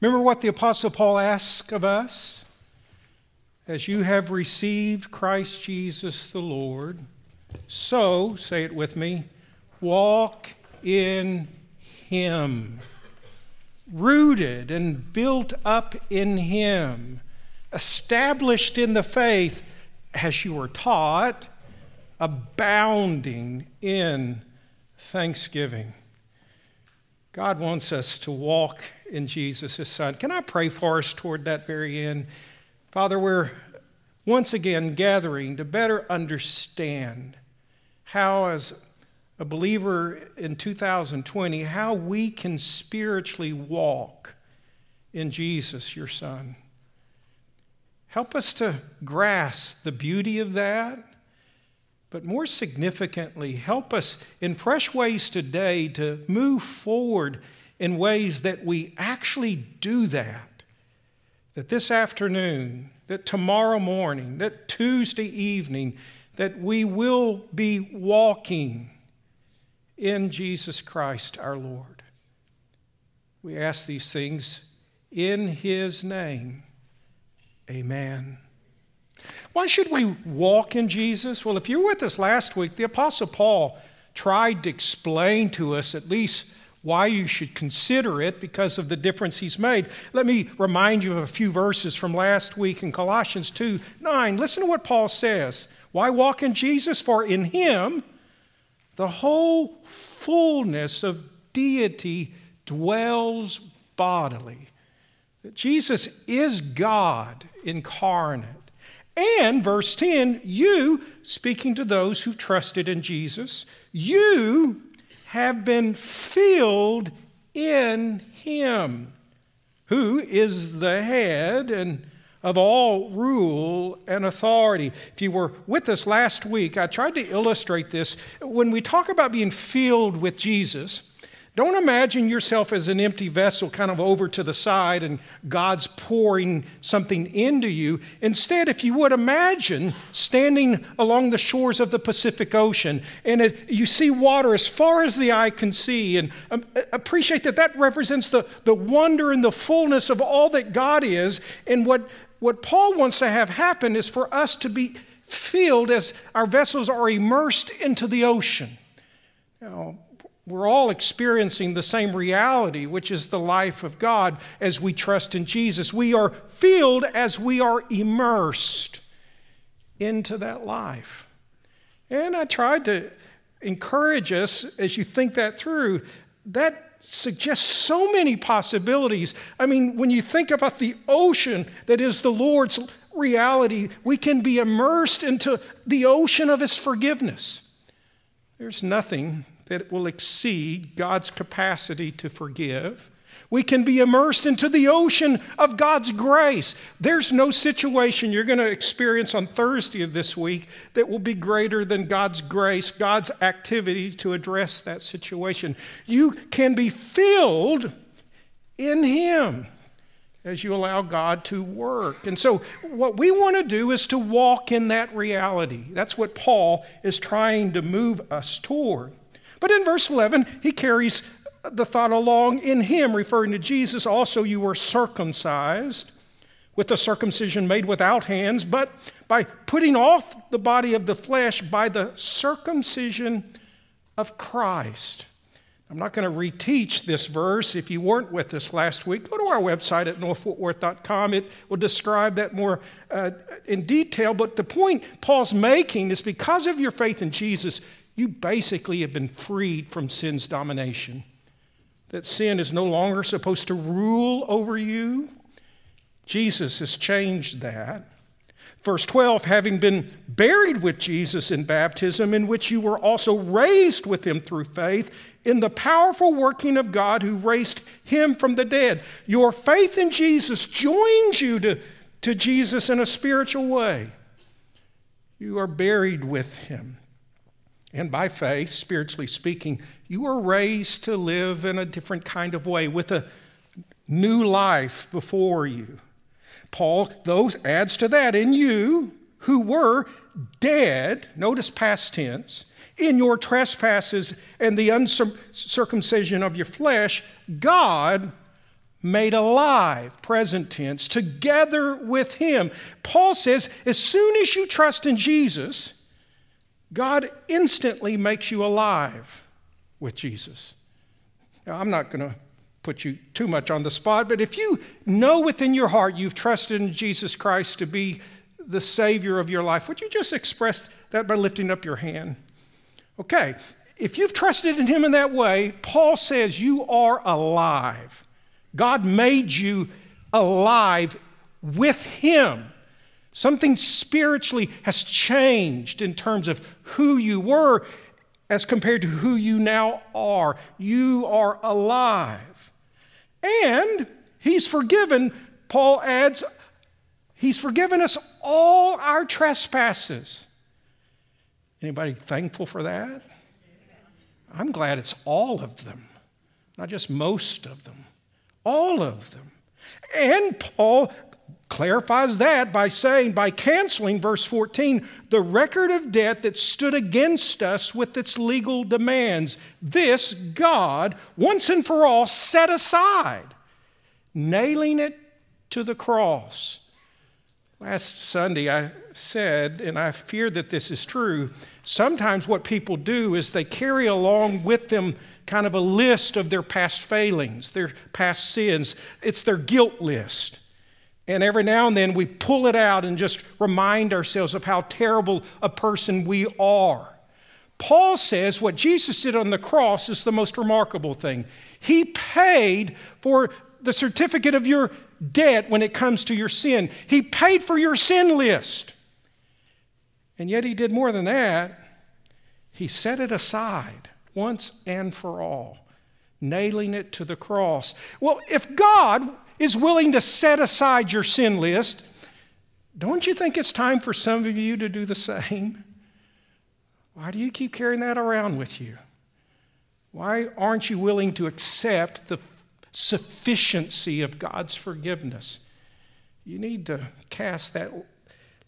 Remember what the Apostle Paul asks of us? As you have received Christ Jesus the Lord, so, say it with me, walk in Him, rooted and built up in Him, established in the faith as you were taught, abounding in thanksgiving. God wants us to walk in Jesus, His Son. Can I pray for us toward that very end? Father, we're once again gathering to better understand how, as a believer in 2020, how we can spiritually walk in Jesus, your Son. Help us to grasp the beauty of that, but more significantly, help us in fresh ways today to move forward in ways that we actually do that. That this afternoon, that tomorrow morning, that Tuesday evening, that we will be walking in Jesus Christ our Lord. We ask these things in His name. Amen. Why should we walk in Jesus? Well, if you were with us last week, the Apostle Paul tried to explain to us at least why you should consider it because of the difference he's made. Let me remind you of a few verses from last week in Colossians 2 9. Listen to what Paul says. Why walk in Jesus? For in him the whole fullness of deity dwells bodily. That Jesus is God incarnate. And verse 10, you, speaking to those who've trusted in Jesus, you have been filled in him, who is the head and of all rule and authority. If you were with us last week, I tried to illustrate this. When we talk about being filled with Jesus, don't imagine yourself as an empty vessel kind of over to the side and God's pouring something into you. Instead, if you would imagine standing along the shores of the Pacific Ocean and it, you see water as far as the eye can see, and um, appreciate that that represents the, the wonder and the fullness of all that God is. And what, what Paul wants to have happen is for us to be filled as our vessels are immersed into the ocean. Now, we're all experiencing the same reality, which is the life of God as we trust in Jesus. We are filled as we are immersed into that life. And I tried to encourage us as you think that through. That suggests so many possibilities. I mean, when you think about the ocean that is the Lord's reality, we can be immersed into the ocean of His forgiveness. There's nothing that it will exceed God's capacity to forgive. We can be immersed into the ocean of God's grace. There's no situation you're going to experience on Thursday of this week that will be greater than God's grace, God's activity to address that situation. You can be filled in Him as you allow God to work. And so, what we want to do is to walk in that reality. That's what Paul is trying to move us toward. But in verse 11, he carries the thought along in him, referring to Jesus, also you were circumcised with the circumcision made without hands, but by putting off the body of the flesh by the circumcision of Christ. I'm not going to reteach this verse. If you weren't with us last week, go to our website at northfortworth.com. It will describe that more uh, in detail. But the point Paul's making is because of your faith in Jesus, you basically have been freed from sin's domination. That sin is no longer supposed to rule over you. Jesus has changed that. Verse 12, having been buried with Jesus in baptism, in which you were also raised with him through faith in the powerful working of God who raised him from the dead. Your faith in Jesus joins you to, to Jesus in a spiritual way. You are buried with him. And by faith, spiritually speaking, you are raised to live in a different kind of way with a new life before you. Paul, those adds to that in you who were dead, notice past tense, in your trespasses and the uncircumcision of your flesh, God made alive, present tense, together with Him. Paul says, as soon as you trust in Jesus, God instantly makes you alive with Jesus. Now, I'm not going to put you too much on the spot, but if you know within your heart you've trusted in Jesus Christ to be the Savior of your life, would you just express that by lifting up your hand? Okay, if you've trusted in Him in that way, Paul says you are alive. God made you alive with Him. Something spiritually has changed in terms of who you were as compared to who you now are. You are alive. And He's forgiven, Paul adds, He's forgiven us all our trespasses. Anybody thankful for that? I'm glad it's all of them, not just most of them all of them. And Paul clarifies that by saying, by canceling, verse 14, the record of debt that stood against us with its legal demands. This God, once and for all, set aside, nailing it to the cross. Last Sunday, I said, and I fear that this is true, sometimes what people do is they carry along with them kind of a list of their past failings, their past sins. It's their guilt list. And every now and then we pull it out and just remind ourselves of how terrible a person we are. Paul says what Jesus did on the cross is the most remarkable thing. He paid for the certificate of your debt when it comes to your sin, He paid for your sin list. And yet He did more than that, He set it aside once and for all, nailing it to the cross. Well, if God is willing to set aside your sin list, don't you think it's time for some of you to do the same? Why do you keep carrying that around with you? Why aren't you willing to accept the sufficiency of God's forgiveness? You need to cast that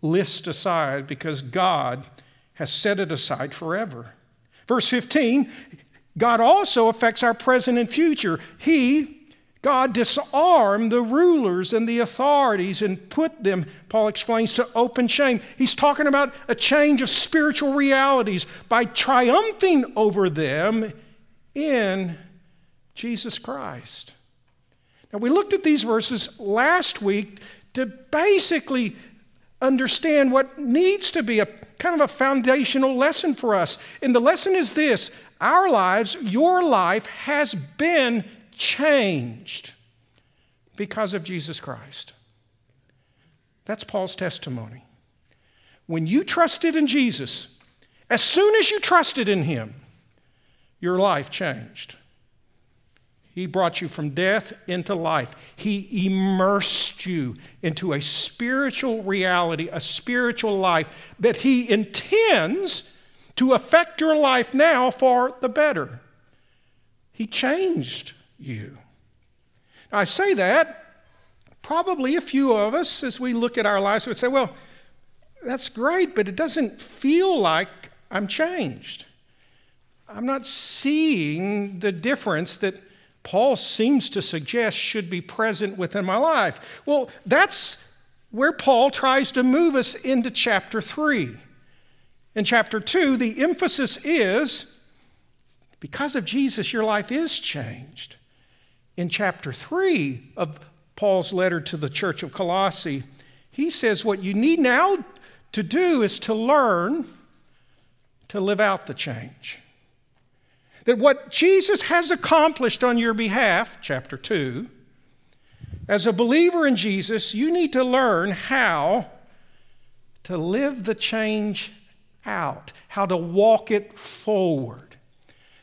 list aside because God has set it aside forever. Verse 15, God also affects our present and future. He, God, disarmed the rulers and the authorities and put them, Paul explains, to open shame. He's talking about a change of spiritual realities by triumphing over them in Jesus Christ. Now, we looked at these verses last week to basically understand what needs to be a kind of a foundational lesson for us. And the lesson is this our lives, your life, has been changed because of Jesus Christ. That's Paul's testimony. When you trusted in Jesus, as soon as you trusted in Him, your life changed. He brought you from death into life. He immersed you into a spiritual reality, a spiritual life that He intends to affect your life now for the better. He changed you. Now, I say that, probably a few of us, as we look at our lives, would say, well, that's great, but it doesn't feel like I'm changed. I'm not seeing the difference that Paul seems to suggest should be present within my life. Well, that's where Paul tries to move us into chapter 3. In chapter 2, the emphasis is because of Jesus, your life is changed. In chapter 3 of Paul's letter to the church of Colossae, he says what you need now to do is to learn to live out the change. That what Jesus has accomplished on your behalf, chapter 2, as a believer in Jesus, you need to learn how to live the change out, how to walk it forward.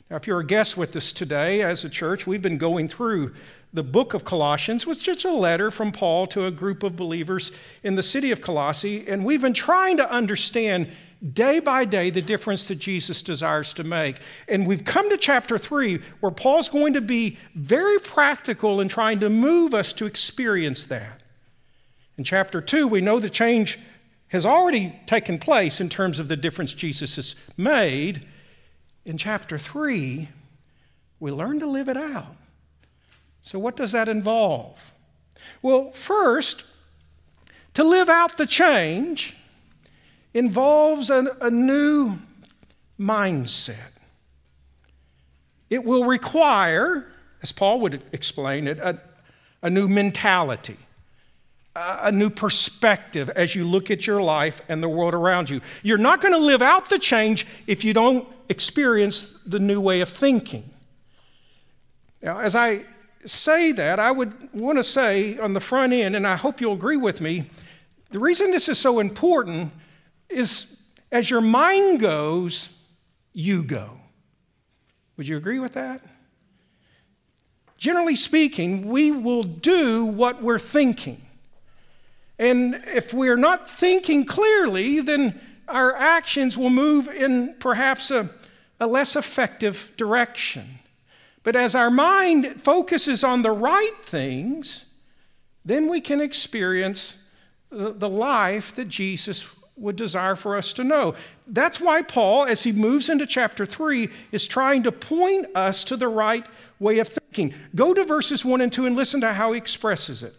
Now, if you're a guest with us today as a church, we've been going through the book of Colossians, which is a letter from Paul to a group of believers in the city of Colossae, and we've been trying to understand day by day the difference that Jesus desires to make. And we've come to chapter 3 where Paul's going to be very practical in trying to move us to experience that. In chapter 2, we know the change has already taken place in terms of the difference Jesus has made. In chapter 3, we learn to live it out. So, what does that involve? Well, first, to live out the change involves a, a new mindset. It will require, as Paul would explain it, a, a new mentality, a, new perspective as you look at your life and the world around you. You're not going to live out the change if you don't experience the new way of thinking. Now, as I say that, I would want to say on the front end, and I hope you'll agree with me, the reason this is so important is as your mind goes, you go. Would you agree with that? Generally speaking, we will do what we're thinking. And if we're not thinking clearly, then our actions will move in perhaps a, a less effective direction. But as our mind focuses on the right things, then we can experience the life that Jesus would desire for us to know. That's why Paul, as he moves into chapter 3, is trying to point us to the right way of thinking. Go to verses 1 and 2 and listen to how he expresses it.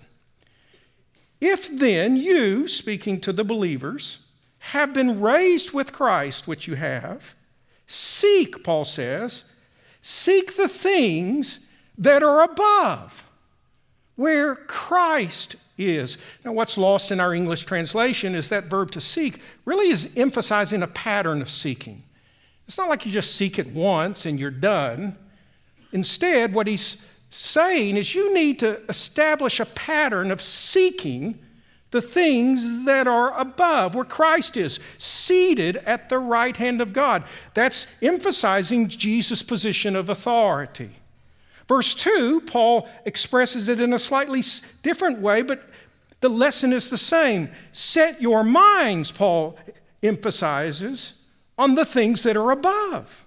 If then you, speaking to the believers, have been raised with Christ, which you have, seek, Paul says, seek the things that are above, where Christ is. Now, what's lost in our English translation is that verb to seek really is emphasizing a pattern of seeking. It's not like you just seek it once and you're done. Instead, what he's saying is you need to establish a pattern of seeking the things that are above, where Christ is, seated at the right hand of God. That's emphasizing Jesus' position of authority. Verse 2, Paul expresses it in a slightly different way, but the lesson is the same. Set your minds, Paul emphasizes, on the things that are above,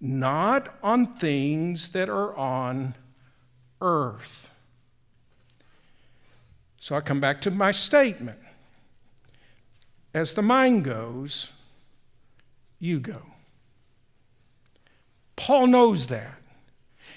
not on things that are on earth. So I come back to my statement. As the mind goes, you go. Paul knows that.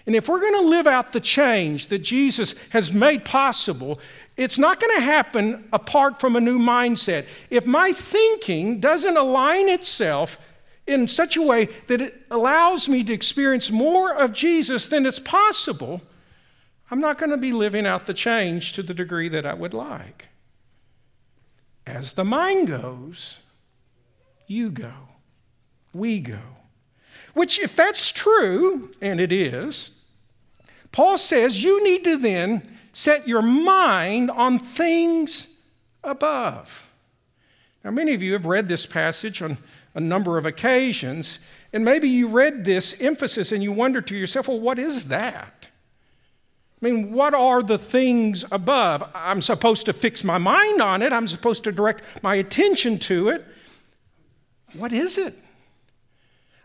And if we're going to live out the change that Jesus has made possible, it's not going to happen apart from a new mindset. If my thinking doesn't align itself in such a way that it allows me to experience more of Jesus than it's possible, I'm not going to be living out the change to the degree that I would like. As the mind goes, you go, we go. Which, if that's true, and it is, Paul says you need to then set your mind on things above. Now, many of you have read this passage on a number of occasions, and maybe you read this emphasis and you wonder to yourself, well, what is that? I mean, what are the things above? I'm supposed to fix my mind on it, I'm supposed to direct my attention to it. What is it?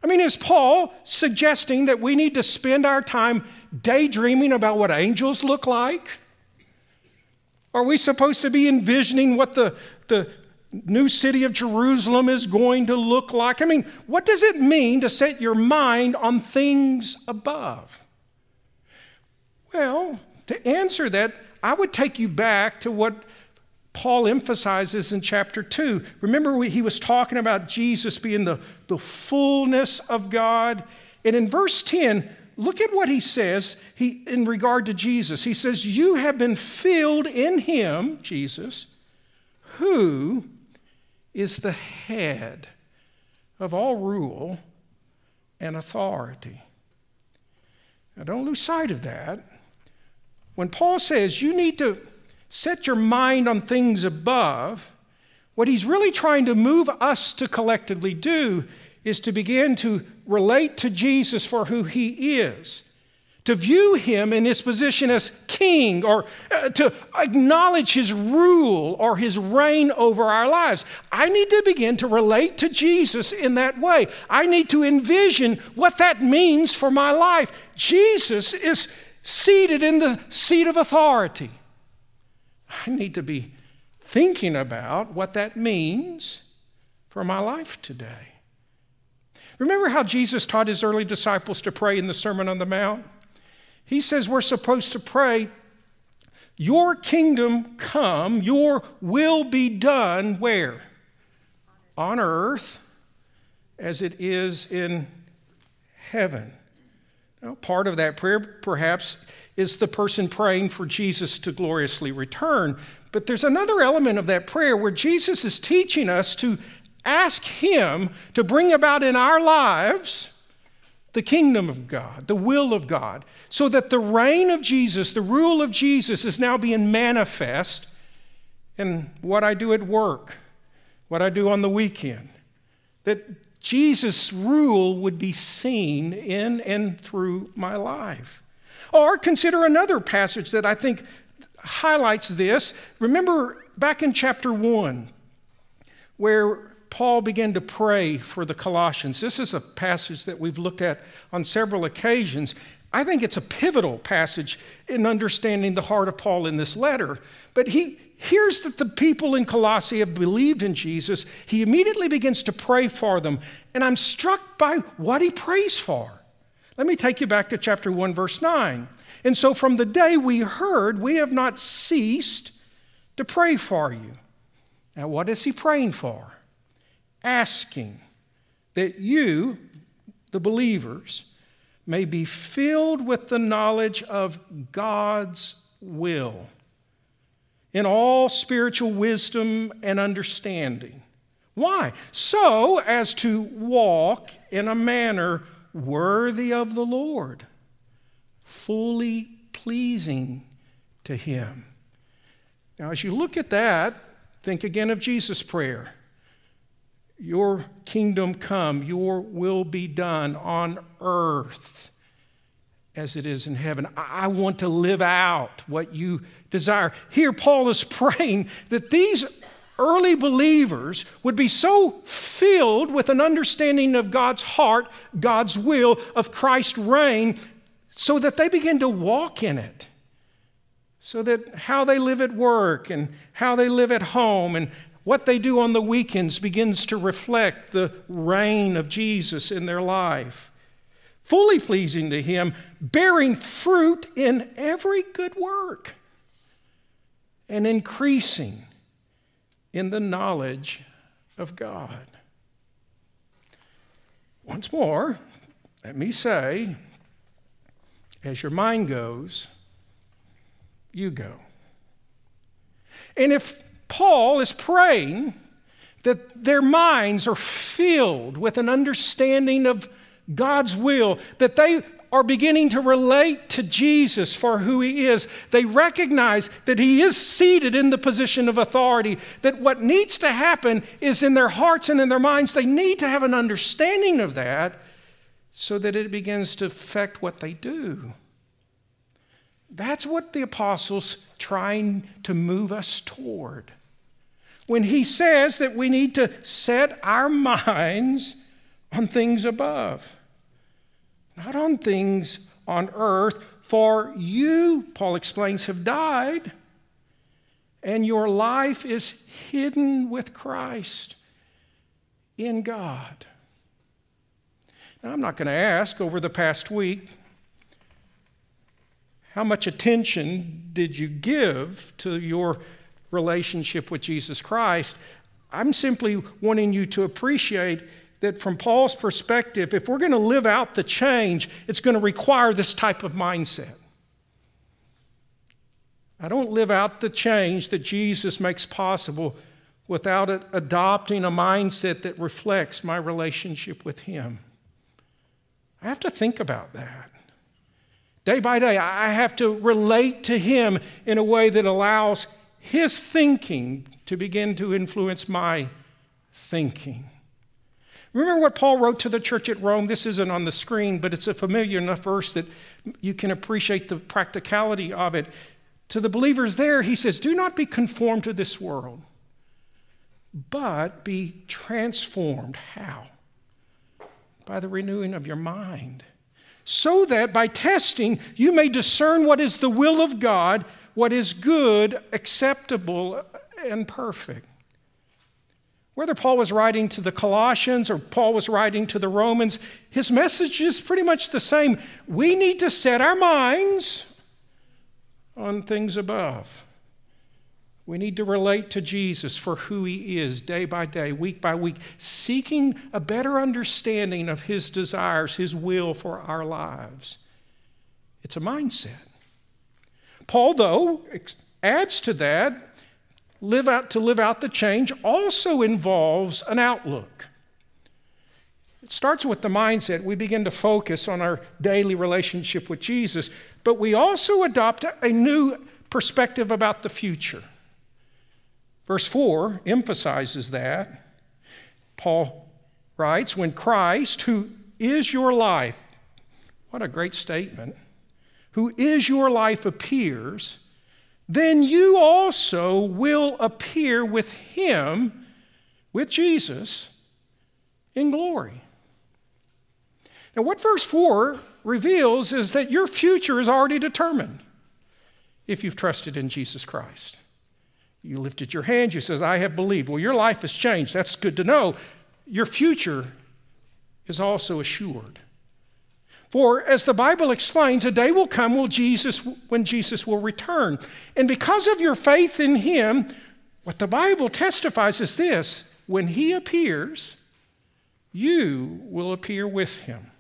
I mean, is Paul suggesting that we need to spend our time daydreaming about what angels look like? Are we supposed to be envisioning what the, the new city of Jerusalem is going to look like? I mean, what does it mean to set your mind on things above? Well, to answer that, I would take you back to what Paul emphasizes in chapter 2. Remember, he was talking about Jesus being the, the fullness of God. And in verse 10, look at what he says he, in regard to Jesus. He says, You have been filled in him, Jesus, who is the head of all rule and authority. Now, don't lose sight of that. When Paul says you need to set your mind on things above, what he's really trying to move us to collectively do is to begin to relate to Jesus for who he is, to view him in his position as king, or uh, to acknowledge his rule or his reign over our lives. I need to begin to relate to Jesus in that way. I need to envision what that means for my life. Jesus is seated in the seat of authority. I need to be thinking about what that means for my life today. Remember how Jesus taught his early disciples to pray in the Sermon on the Mount? He says we're supposed to pray, Your kingdom come, your will be done where? On earth as it is in heaven. Now, part of that prayer, perhaps, is the person praying for Jesus to gloriously return. But there's another element of that prayer where Jesus is teaching us to ask Him to bring about in our lives the kingdom of God, the will of God, so that the reign of Jesus, the rule of Jesus, is now being manifest in what I do at work, what I do on the weekend. That Jesus' rule would be seen in and through my life. Or consider another passage that I think highlights this. Remember back in chapter 1, where Paul began to pray for the Colossians. This is a passage that we've looked at on several occasions. I think it's a pivotal passage in understanding the heart of Paul in this letter. But he hears that the people in Colossae have believed in Jesus. He immediately begins to pray for them. And I'm struck by what he prays for. Let me take you back to chapter 1, verse 9. And so from the day we heard, we have not ceased to pray for you. Now, what is he praying for? asking that you, the believers, may be filled with the knowledge of God's will in all spiritual wisdom and understanding. Why? So as to walk in a manner worthy of the Lord, fully pleasing to Him. Now, as you look at that, think again of Jesus' prayer. Your kingdom come, your will be done on earth as it is in heaven. I want to live out what you desire. Here, Paul is praying that these early believers would be so filled with an understanding of God's heart, God's will, of Christ's reign, so that they begin to walk in it. So that how they live at work and how they live at home and what they do on the weekends begins to reflect the reign of Jesus in their life. Fully pleasing to Him, bearing fruit in every good work, and increasing in the knowledge of God. Once more, let me say, as your mind goes, you go. And if Paul is praying that their minds are filled with an understanding of God's will, that they are beginning to relate to Jesus for who he is. They recognize that he is seated in the position of authority, that what needs to happen is in their hearts and in their minds. They need to have an understanding of that so that it begins to affect what they do. That's what the apostles trying to move us toward when he says that we need to set our minds on things above, not on things on earth. For you, Paul explains, have died, and your life is hidden with Christ in God. Now, I'm not going to ask over the past week how much attention did you give to your relationship with Jesus Christ. I'm simply wanting you to appreciate that from Paul's perspective, if we're going to live out the change, it's going to require this type of mindset. I don't live out the change that Jesus makes possible without adopting a mindset that reflects my relationship with Him. I have to think about that. Day by day, I have to relate to Him in a way that allows his thinking to begin to influence my thinking. Remember what Paul wrote to the church at Rome? This isn't on the screen, but it's a familiar enough verse that you can appreciate the practicality of it. To the believers there, he says, Do not be conformed to this world, but be transformed. How? By the renewing of your mind. So that by testing, you may discern what is the will of God what is good, acceptable, and perfect. Whether Paul was writing to the Colossians or Paul was writing to the Romans, his message is pretty much the same. We need to set our minds on things above. We need to relate to Jesus for who he is day by day, week by week, seeking a better understanding of his desires, his will for our lives. It's a mindset. Paul, though, adds to that live out to live out the change also involves an outlook. It starts with the mindset. We begin to focus on our daily relationship with Jesus, but we also adopt a new perspective about the future. Verse 4 emphasizes that. Paul writes, When Christ, who is your life, what a great statement, who is your life appears, then you also will appear with him, with Jesus, in glory. Now, what verse 4 reveals is that your future is already determined if you've trusted in Jesus Christ. You lifted your hand, you says, I have believed. Well, your life has changed. That's good to know. Your future is also assured. For as the Bible explains, a day will come when Jesus, when Jesus will return. And because of your faith in him, what the Bible testifies is this when he appears, you will appear with him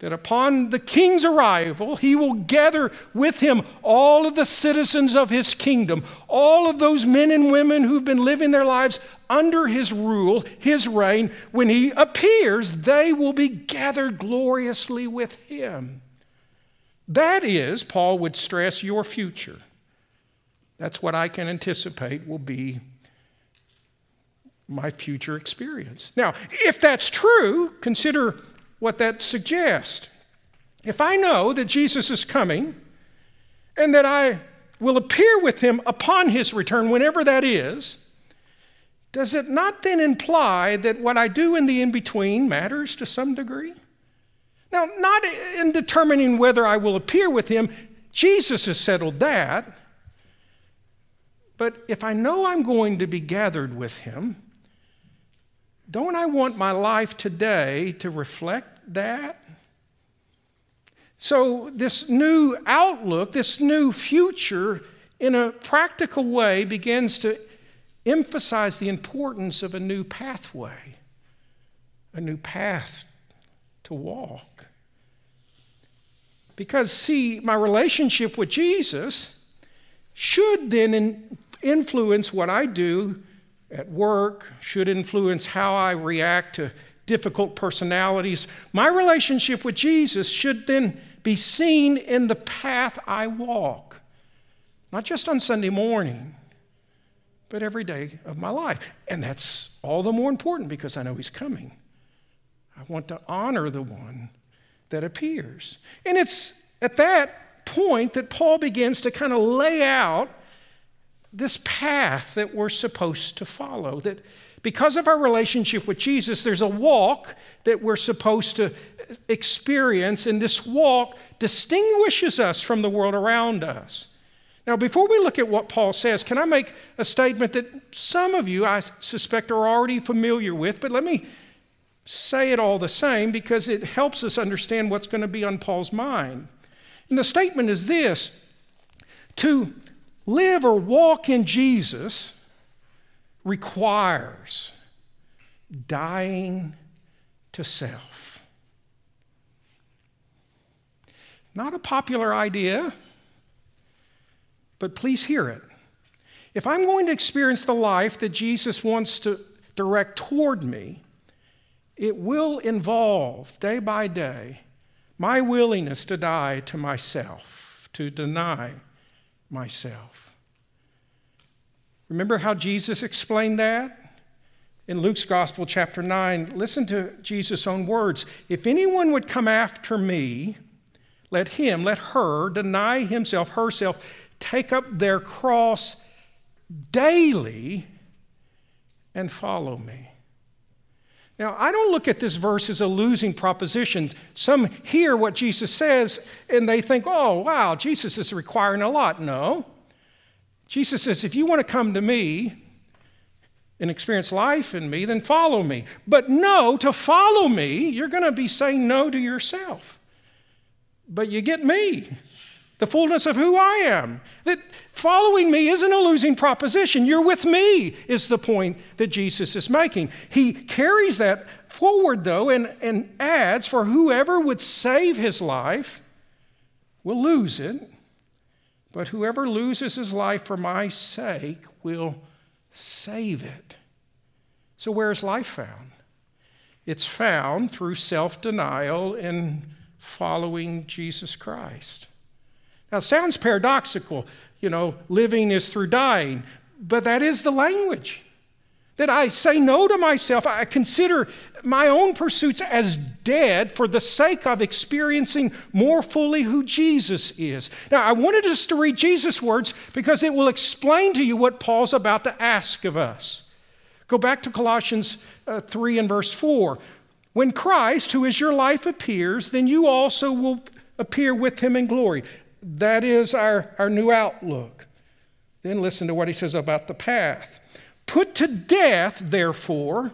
that upon the king's arrival, he will gather with him all of the citizens of his kingdom, all of those men and women who've been living their lives under his rule, his reign. When he appears, they will be gathered gloriously with him. That is, Paul would stress, your future. That's what I can anticipate will be my future experience. Now, if that's true, consider what that suggests. If I know that Jesus is coming and that I will appear with him upon his return, whenever that is, does it not then imply that what I do in the in between matters to some degree? Now, not in determining whether I will appear with him, Jesus has settled that. But if I know I'm going to be gathered with him, don't I want my life today to reflect that? So, this new outlook, this new future, in a practical way, begins to emphasize the importance of a new pathway, a new path to walk. Because, see, my relationship with Jesus should then influence what I do at work, should influence how I react to difficult personalities. My relationship with Jesus should then be seen in the path I walk, not just on Sunday morning, but every day of my life. And that's all the more important because I know He's coming. I want to honor the one that appears. And it's at that point that Paul begins to kind of lay out this path that we're supposed to follow. That because of our relationship with Jesus, there's a walk that we're supposed to experience, and this walk distinguishes us from the world around us. Now, before we look at what Paul says, can I make a statement that some of you, I suspect, are already familiar with, but let me say it all the same because it helps us understand what's going to be on Paul's mind. And the statement is this to live or walk in Jesus requires dying to self. Not a popular idea, but please hear it. If I'm going to experience the life that Jesus wants to direct toward me, it will involve, day by day, my willingness to die to myself, to deny myself. Remember how Jesus explained that? In Luke's Gospel, chapter 9, listen to Jesus' own words. If anyone would come after me, let him, let her deny himself, herself, take up their cross daily and follow me. Now, I don't look at this verse as a losing proposition. Some hear what Jesus says and they think, oh, wow, Jesus is requiring a lot. No. Jesus says, if you want to come to me, and experience life in me, then follow me. But no, to follow me, you're going to be saying no to yourself. But you get me, the fullness of who I am. That following me isn't a losing proposition. You're with me, is the point that Jesus is making. He carries that forward, though, and, and adds for whoever would save his life will lose it, but whoever loses his life for my sake will save it. So, where is life found? It's found through self denial and following Jesus Christ. Now, it sounds paradoxical. You know, living is through dying, but that is the language that I say no to myself. I consider my own pursuits as dead for the sake of experiencing more fully who Jesus is. Now, I wanted us to read Jesus' words because it will explain to you what Paul's about to ask of us. Go back to Colossians uh, 3 and verse 4. When Christ, who is your life, appears, then you also will appear with him in glory. That is our, our new outlook. Then listen to what he says about the path. Put to death, therefore,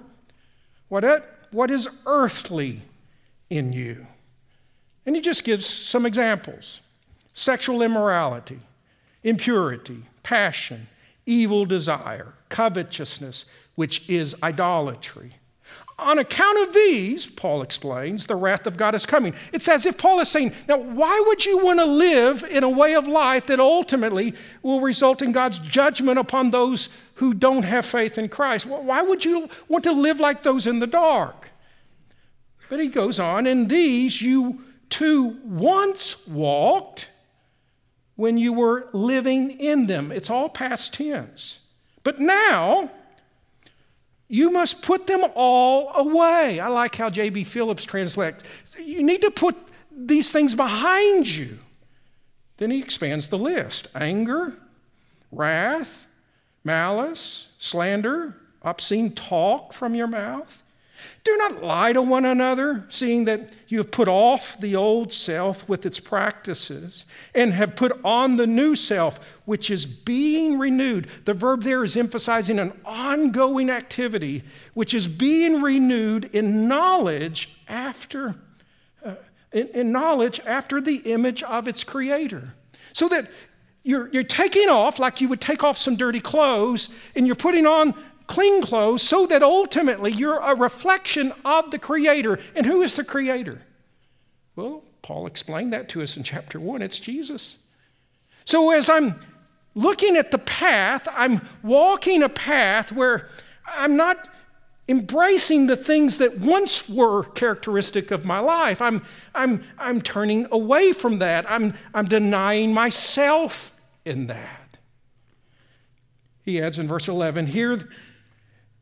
what, uh, what is earthly in you. And he just gives some examples sexual immorality, impurity, passion, evil desire, covetousness, which is idolatry. On account of these, Paul explains, the wrath of God is coming. It's as if Paul is saying, now, why would you want to live in a way of life that ultimately will result in God's judgment upon those who don't have faith in Christ? Why would you want to live like those in the dark? But he goes on, in these you too once walked when you were living in them. It's all past tense. But now, you must put them all away. I like how J.B. Phillips translates. You need to put these things behind you. Then he expands the list anger, wrath, malice, slander, obscene talk from your mouth. Do not lie to one another, seeing that you have put off the old self with its practices and have put on the new self, which is being renewed. The verb there is emphasizing an ongoing activity, which is being renewed in knowledge after. Uh, in, in knowledge after the image of its creator. So that you're, you're taking off like you would take off some dirty clothes, and you're putting on clean clothes so that ultimately you're a reflection of the Creator. And who is the Creator? Well, Paul explained that to us in chapter 1. It's Jesus. So as I'm looking at the path, I'm walking a path where I'm not embracing the things that once were characteristic of my life. I'm, I'm, I'm turning away from that. I'm, I'm denying myself in that. He adds in verse 11 here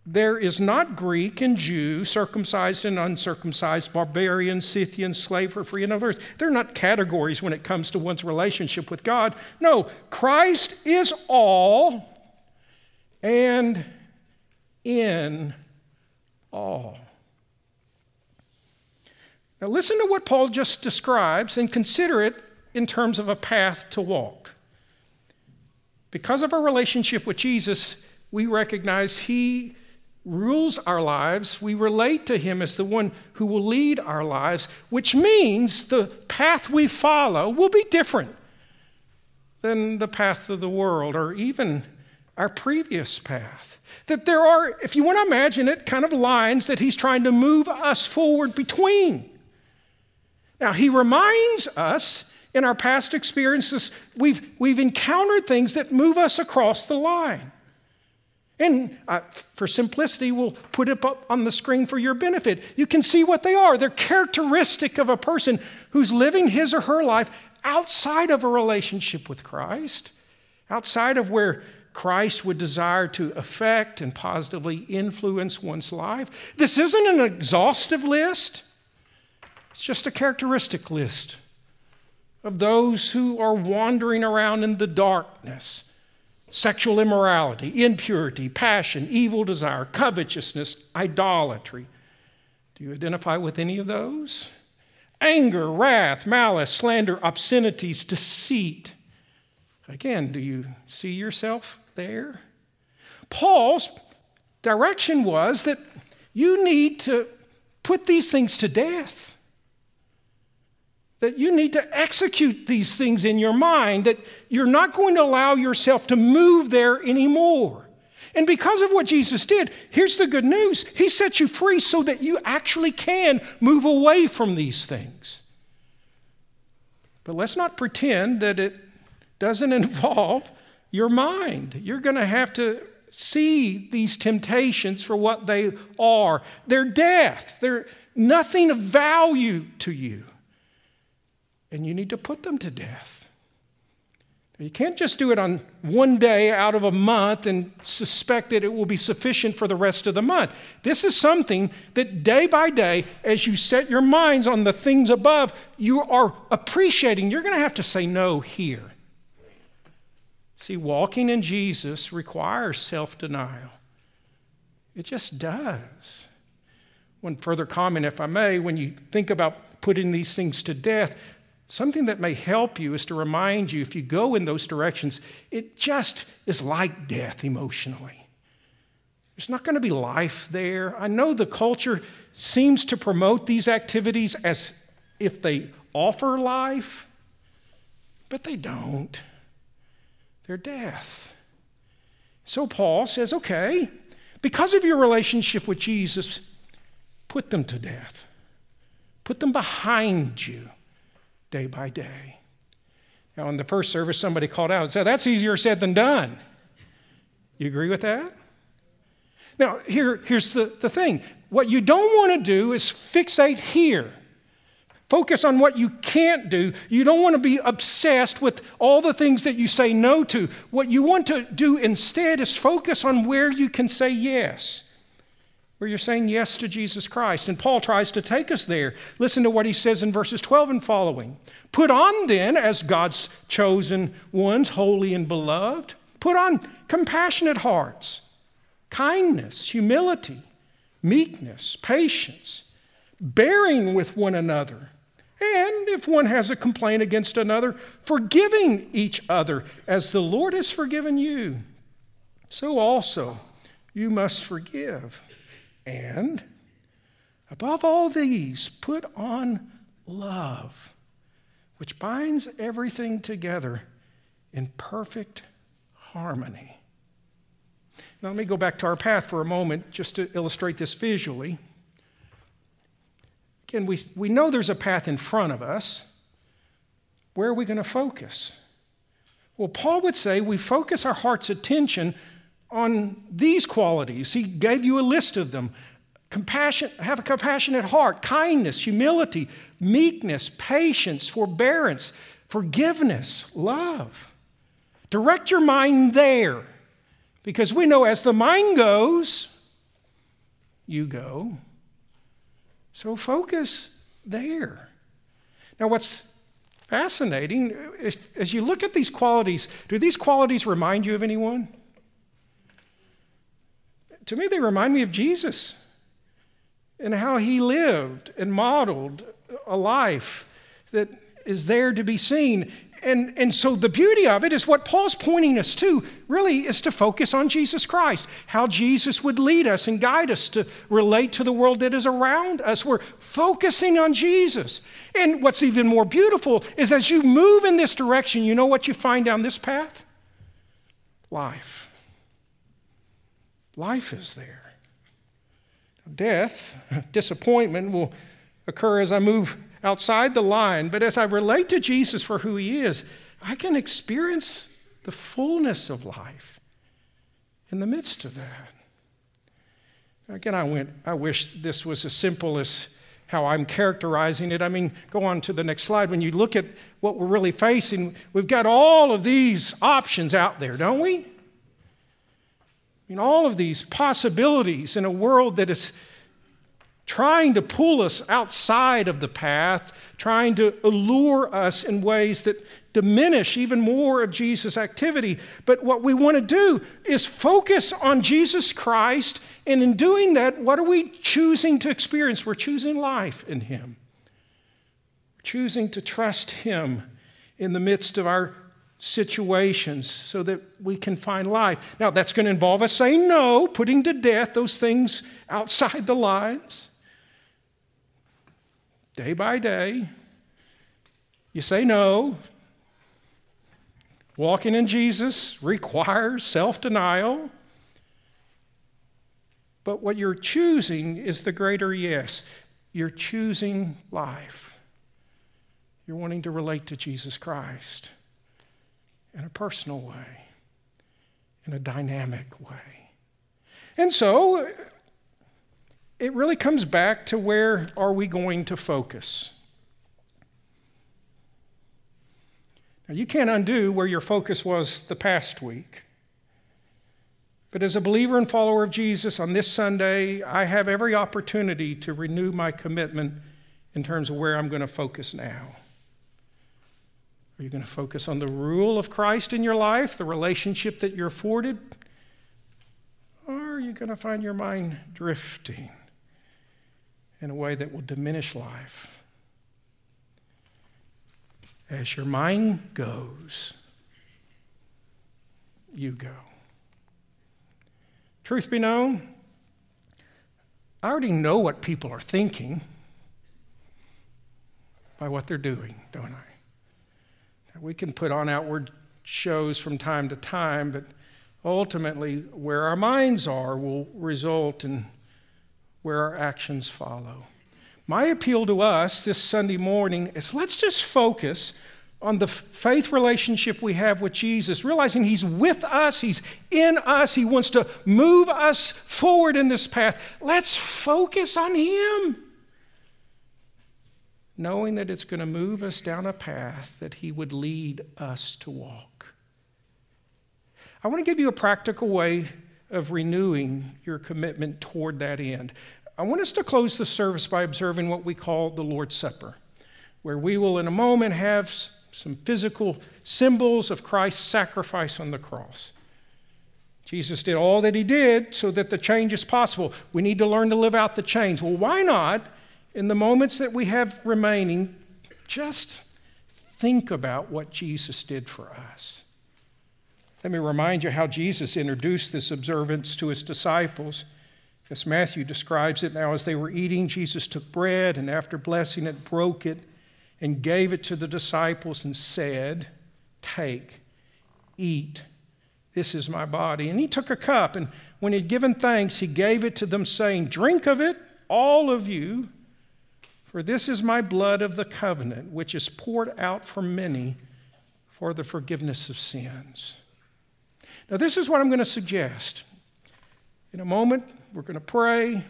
there is not Greek and Jew, circumcised and uncircumcised, barbarian, Scythian, slave or free. In other words, they're not categories when it comes to one's relationship with God. No, Christ is all and in all. Now, listen to what Paul just describes and consider it in terms of a path to walk. Because of our relationship with Jesus, we recognize He rules our lives, we relate to him as the one who will lead our lives, which means the path we follow will be different than the path of the world or even our previous path. That there are, if you want to imagine it, kind of lines that he's trying to move us forward between. Now, he reminds us in our past experiences, we've, we've encountered things that move us across the line. And uh, for simplicity, we'll put it up on the screen for your benefit. You can see what they are. They're characteristic of a person who's living his or her life outside of a relationship with Christ, outside of where Christ would desire to affect and positively influence one's life. This isn't an exhaustive list, it's just a characteristic list of those who are wandering around in the darkness sexual immorality, impurity, passion, evil desire, covetousness, idolatry. Do you identify with any of those? Anger, wrath, malice, slander, obscenities, deceit. Again, do you see yourself there? Paul's direction was that you need to put these things to death. That you need to execute these things in your mind, that you're not going to allow yourself to move there anymore. And because of what Jesus did, here's the good news He set you free so that you actually can move away from these things. But let's not pretend that it doesn't involve your mind. You're going to have to see these temptations for what they are. They're death, they're nothing of value to you. And you need to put them to death. You can't just do it on one day out of a month and suspect that it will be sufficient for the rest of the month. This is something that day by day, as you set your minds on the things above, you are appreciating. You're going to have to say no here. See, walking in Jesus requires self denial, it just does. One further comment, if I may, when you think about putting these things to death, Something that may help you is to remind you if you go in those directions, it just is like death emotionally. There's not going to be life there. I know the culture seems to promote these activities as if they offer life, but they don't. They're death. So Paul says, okay, because of your relationship with Jesus, put them to death, put them behind you day by day. Now, in the first service, somebody called out and said, That's easier said than done. You agree with that? Now, here, here's the, the thing what you don't want to do is fixate here. Focus on what you can't do. You don't want to be obsessed with all the things that you say no to. What you want to do instead is focus on where you can say yes where you're saying yes to Jesus Christ. And Paul tries to take us there. Listen to what he says in verses 12 and following. Put on then, as God's chosen ones, holy and beloved, put on compassionate hearts, kindness, humility, meekness, patience, bearing with one another. And if one has a complaint against another, forgiving each other as the Lord has forgiven you, so also you must forgive. And above all these, put on love, which binds everything together in perfect harmony. Now, let me go back to our path for a moment just to illustrate this visually. Again, we, we know there's a path in front of us. Where are we going to focus? Well, Paul would say we focus our heart's attention on these qualities. He gave you a list of them. Compassion, have a compassionate heart, kindness, humility, meekness, patience, forbearance, forgiveness, love. Direct your mind there because we know as the mind goes, you go. So focus there. Now, what's fascinating is as you look at these qualities, do these qualities remind you of anyone? To me, they remind me of Jesus and how he lived and modeled a life that is there to be seen. And, and so the beauty of it is what Paul's pointing us to really is to focus on Jesus Christ, how Jesus would lead us and guide us to relate to the world that is around us. We're focusing on Jesus. And what's even more beautiful is as you move in this direction, you know what you find down this path? Life. Life is there. Death, disappointment will occur as I move outside the line, but as I relate to Jesus for who he is, I can experience the fullness of life in the midst of that. Again, I went, I wish this was as simple as how I'm characterizing it. I mean, go on to the next slide. When you look at what we're really facing, we've got all of these options out there, don't we? Mean, all of these possibilities in a world that is trying to pull us outside of the path, trying to allure us in ways that diminish even more of Jesus' activity. But what we want to do is focus on Jesus Christ, and in doing that, what are we choosing to experience? We're choosing life in Him, We're choosing to trust Him in the midst of our situations so that we can find life. Now, that's going to involve us saying no, putting to death those things outside the lines. Day by day, you say no. Walking in Jesus requires self denial. But what you're choosing is the greater yes. You're choosing life. You're wanting to relate to Jesus Christ in a personal way, in a dynamic way. And so it really comes back to where are we going to focus? Now, you can't undo where your focus was the past week. But as a believer and follower of Jesus on this Sunday, I have every opportunity to renew my commitment in terms of where I'm going to focus now. Are you going to focus on the rule of Christ in your life, the relationship that you're afforded? Or are you going to find your mind drifting in a way that will diminish life? As your mind goes, you go. Truth be known, I already know what people are thinking by what they're doing, don't I? We can put on outward shows from time to time, but ultimately, where our minds are will result in where our actions follow. My appeal to us this Sunday morning is let's just focus on the faith relationship we have with Jesus, realizing He's with us, He's in us, He wants to move us forward in this path. Let's focus on Him knowing that it's going to move us down a path that He would lead us to walk. I want to give you a practical way of renewing your commitment toward that end. I want us to close the service by observing what we call the Lord's Supper, where we will in a moment have some physical symbols of Christ's sacrifice on the cross. Jesus did all that he did so that the change is possible. We need to learn to live out the change. Well, why not in the moments that we have remaining, just think about what Jesus did for us. Let me remind you how Jesus introduced this observance to his disciples. As Matthew describes it now, as they were eating, Jesus took bread and after blessing it, broke it and gave it to the disciples and said, Take, eat, this is my body. And he took a cup, and when he had given thanks, he gave it to them, saying, Drink of it, all of you. For this is my blood of the covenant, which is poured out for many for the forgiveness of sins. Now, this is what I'm going to suggest. In a moment, we're going to pray.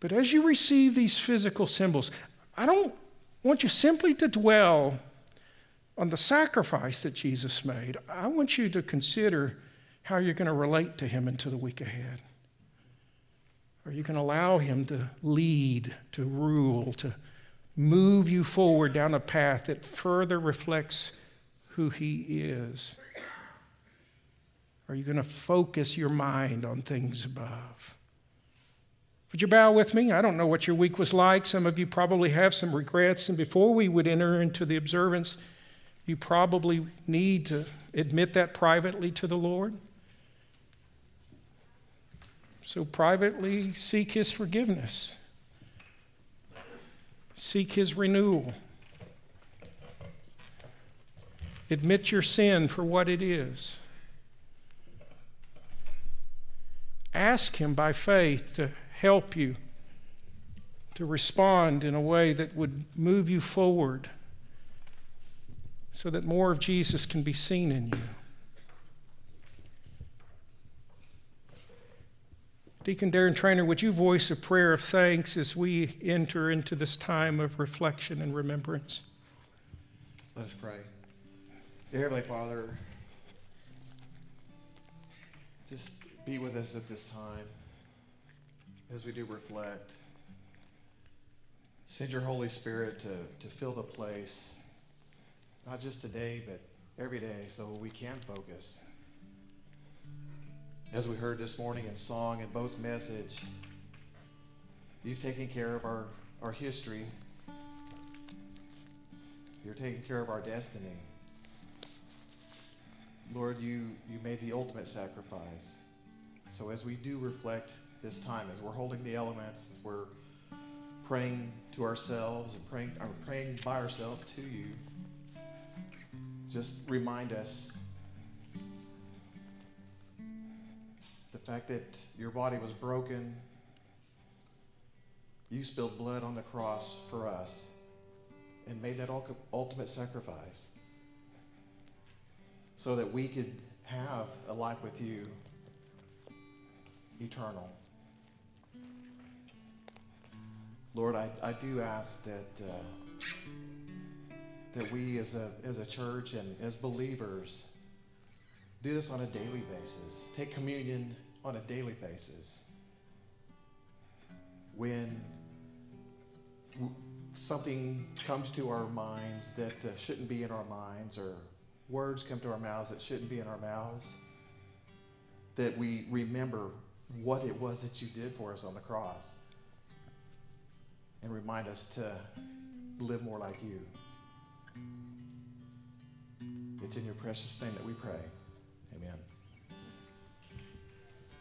But as you receive these physical symbols, I don't want you simply to dwell on the sacrifice that Jesus made. I want you to consider how you're going to relate to him into the week ahead. Are you going to allow Him to lead, to rule, to move you forward down a path that further reflects who He is? Are you going to focus your mind on things above? Would you bow with me? I don't know what your week was like. Some of you probably have some regrets. And before we would enter into the observance, you probably need to admit that privately to the Lord. So privately seek his forgiveness, seek his renewal. Admit your sin for what it is. Ask him by faith to help you to respond in a way that would move you forward so that more of Jesus can be seen in you. Deacon Darren Trainer, would you voice a prayer of thanks as we enter into this time of reflection and remembrance? Let us pray. Dear Heavenly Father, just be with us at this time as we do reflect. Send your Holy Spirit to, to fill the place, not just today, but every day, so we can focus as we heard this morning in song and both message, you've taken care of our, our history. You're taking care of our destiny. Lord, you, you made the ultimate sacrifice. So as we do reflect this time, as we're holding the elements, as we're praying to ourselves and praying, or praying by ourselves to you, just remind us the fact that your body was broken. You spilled blood on the cross for us and made that ultimate sacrifice so that we could have a life with you eternal. Lord, I, I do ask that, uh, that we as a, as a church and as believers do this on a daily basis. Take communion on a daily basis. When something comes to our minds that uh, shouldn't be in our minds, or words come to our mouths that shouldn't be in our mouths, that we remember what it was that you did for us on the cross and remind us to live more like you. It's in your precious name that we pray.